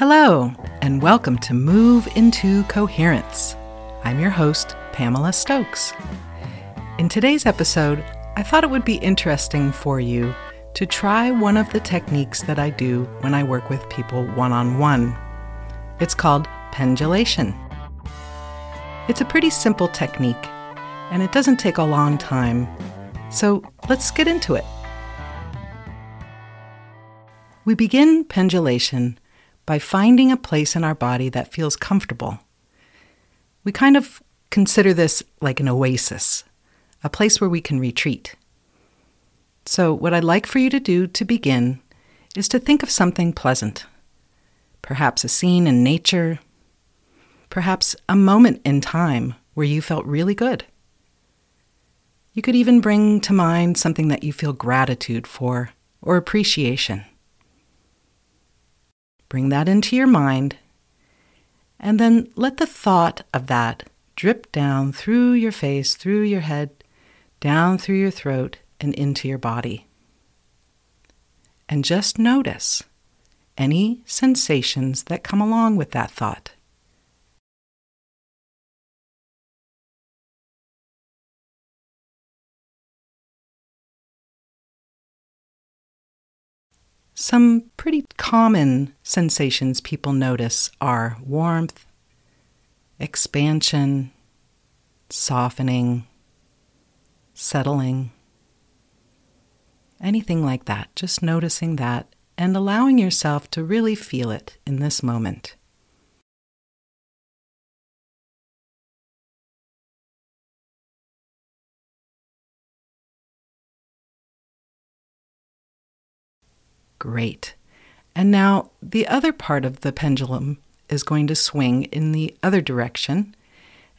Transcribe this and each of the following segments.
Hello, and welcome to Move into Coherence. I'm your host, Pamela Stokes. In today's episode, I thought it would be interesting for you to try one of the techniques that I do when I work with people one on one. It's called pendulation. It's a pretty simple technique, and it doesn't take a long time. So let's get into it. We begin pendulation by finding a place in our body that feels comfortable. We kind of consider this like an oasis, a place where we can retreat. So, what I'd like for you to do to begin is to think of something pleasant. Perhaps a scene in nature, perhaps a moment in time where you felt really good. You could even bring to mind something that you feel gratitude for or appreciation. Bring that into your mind, and then let the thought of that drip down through your face, through your head, down through your throat, and into your body. And just notice any sensations that come along with that thought. Some pretty common sensations people notice are warmth, expansion, softening, settling, anything like that. Just noticing that and allowing yourself to really feel it in this moment. Great. And now the other part of the pendulum is going to swing in the other direction.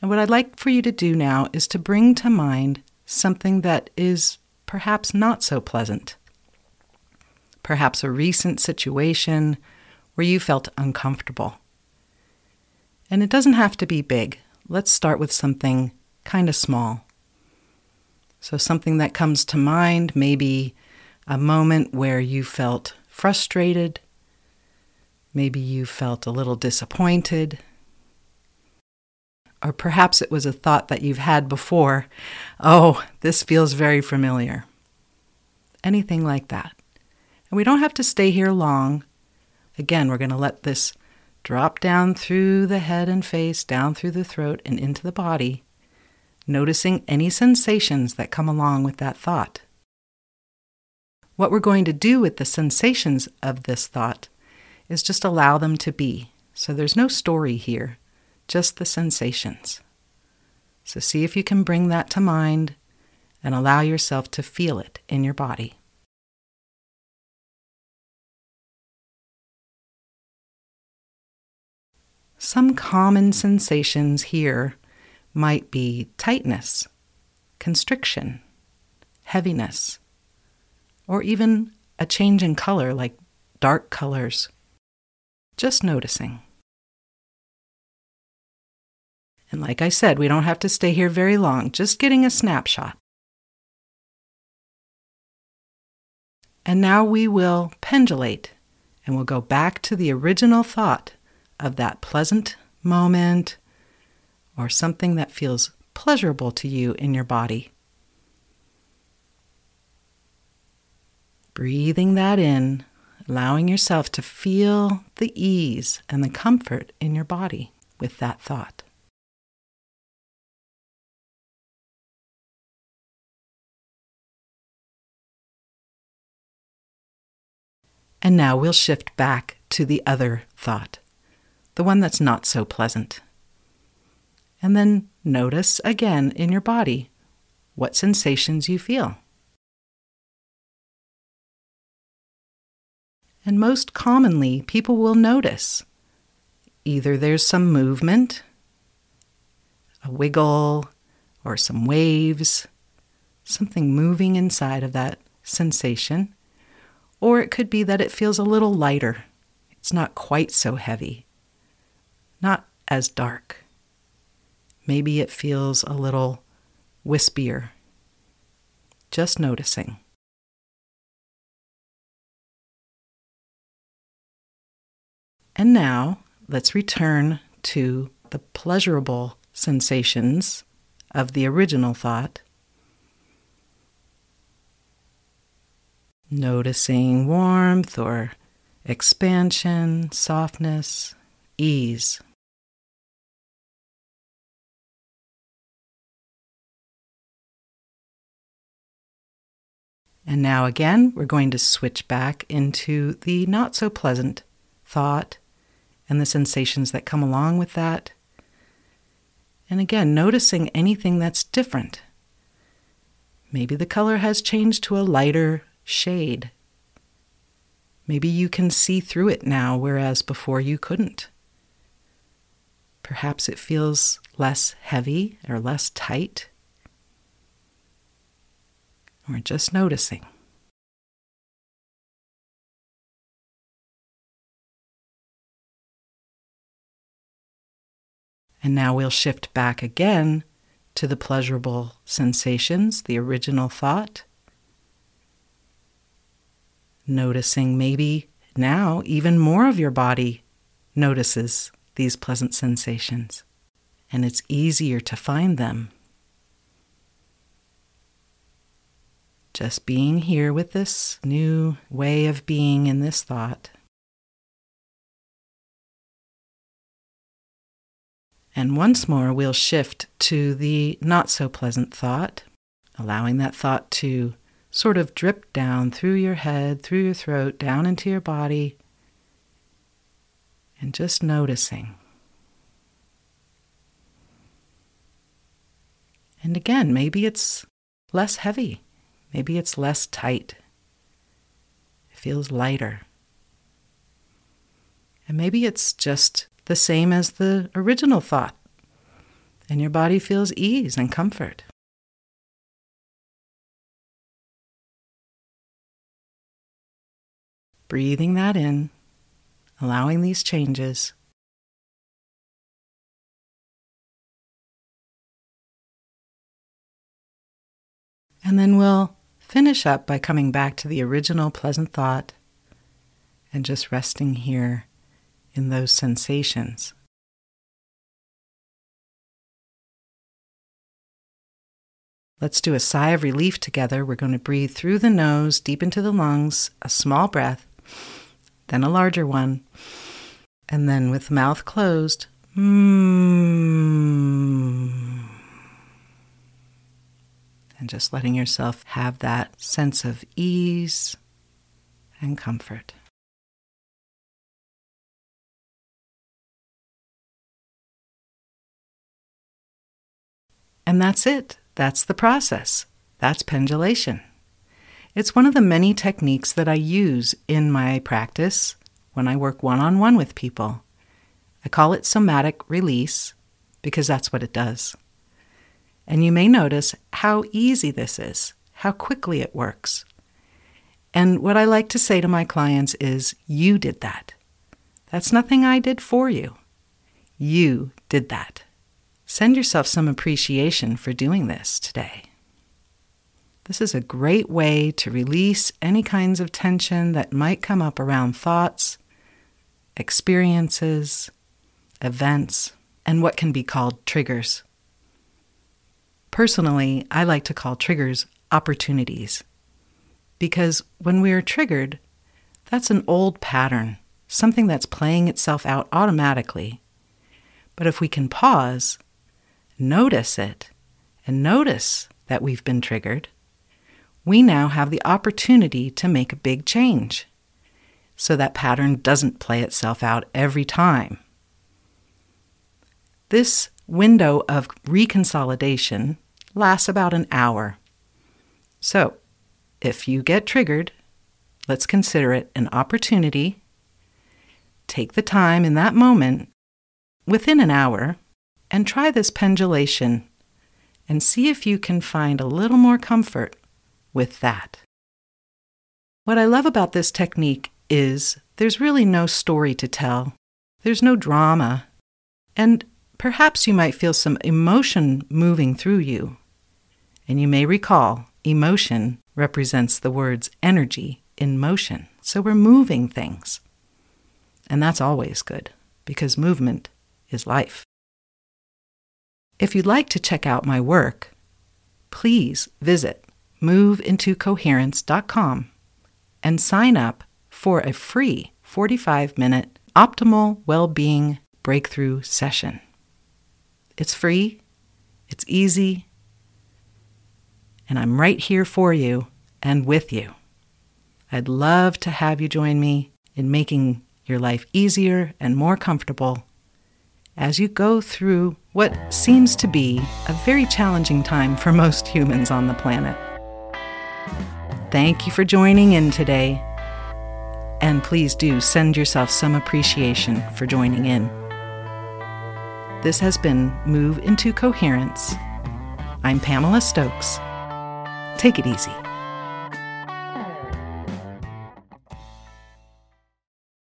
And what I'd like for you to do now is to bring to mind something that is perhaps not so pleasant. Perhaps a recent situation where you felt uncomfortable. And it doesn't have to be big. Let's start with something kind of small. So, something that comes to mind, maybe a moment where you felt frustrated, maybe you felt a little disappointed, or perhaps it was a thought that you've had before. Oh, this feels very familiar. Anything like that. And we don't have to stay here long. Again, we're going to let this drop down through the head and face, down through the throat, and into the body, noticing any sensations that come along with that thought. What we're going to do with the sensations of this thought is just allow them to be. So there's no story here, just the sensations. So see if you can bring that to mind and allow yourself to feel it in your body. Some common sensations here might be tightness, constriction, heaviness, or even a change in color like dark colors. Just noticing. And like I said, we don't have to stay here very long, just getting a snapshot. And now we will pendulate and we'll go back to the original thought of that pleasant moment or something that feels pleasurable to you in your body. Breathing that in, allowing yourself to feel the ease and the comfort in your body with that thought. And now we'll shift back to the other thought, the one that's not so pleasant. And then notice again in your body what sensations you feel. And most commonly, people will notice either there's some movement, a wiggle, or some waves, something moving inside of that sensation, or it could be that it feels a little lighter. It's not quite so heavy, not as dark. Maybe it feels a little wispier. Just noticing. And now let's return to the pleasurable sensations of the original thought. Noticing warmth or expansion, softness, ease. And now again, we're going to switch back into the not so pleasant thought and the sensations that come along with that. And again, noticing anything that's different. Maybe the color has changed to a lighter shade. Maybe you can see through it now, whereas before you couldn't. Perhaps it feels less heavy or less tight. Or just noticing. And now we'll shift back again to the pleasurable sensations, the original thought. Noticing maybe now even more of your body notices these pleasant sensations, and it's easier to find them. Just being here with this new way of being in this thought. And once more, we'll shift to the not so pleasant thought, allowing that thought to sort of drip down through your head, through your throat, down into your body, and just noticing. And again, maybe it's less heavy, maybe it's less tight, it feels lighter. And maybe it's just the same as the original thought, and your body feels ease and comfort. Breathing that in, allowing these changes. And then we'll finish up by coming back to the original pleasant thought and just resting here in those sensations. Let's do a sigh of relief together. We're going to breathe through the nose, deep into the lungs, a small breath, then a larger one, and then with mouth closed, mm, and just letting yourself have that sense of ease and comfort. And that's it. That's the process. That's pendulation. It's one of the many techniques that I use in my practice when I work one on one with people. I call it somatic release because that's what it does. And you may notice how easy this is, how quickly it works. And what I like to say to my clients is, You did that. That's nothing I did for you. You did that. Send yourself some appreciation for doing this today. This is a great way to release any kinds of tension that might come up around thoughts, experiences, events, and what can be called triggers. Personally, I like to call triggers opportunities because when we are triggered, that's an old pattern, something that's playing itself out automatically. But if we can pause notice it and notice that we've been triggered, we now have the opportunity to make a big change so that pattern doesn't play itself out every time. This window of reconsolidation lasts about an hour. So, if you get triggered, let's consider it an opportunity. Take the time in that moment, within an hour, and try this pendulation and see if you can find a little more comfort with that. What I love about this technique is there's really no story to tell, there's no drama, and perhaps you might feel some emotion moving through you. And you may recall emotion represents the words energy in motion, so we're moving things. And that's always good because movement is life. If you'd like to check out my work, please visit moveintocoherence.com and sign up for a free 45 minute optimal well being breakthrough session. It's free, it's easy, and I'm right here for you and with you. I'd love to have you join me in making your life easier and more comfortable as you go through what seems to be a very challenging time for most humans on the planet. Thank you for joining in today. And please do send yourself some appreciation for joining in. This has been Move into Coherence. I'm Pamela Stokes. Take it easy.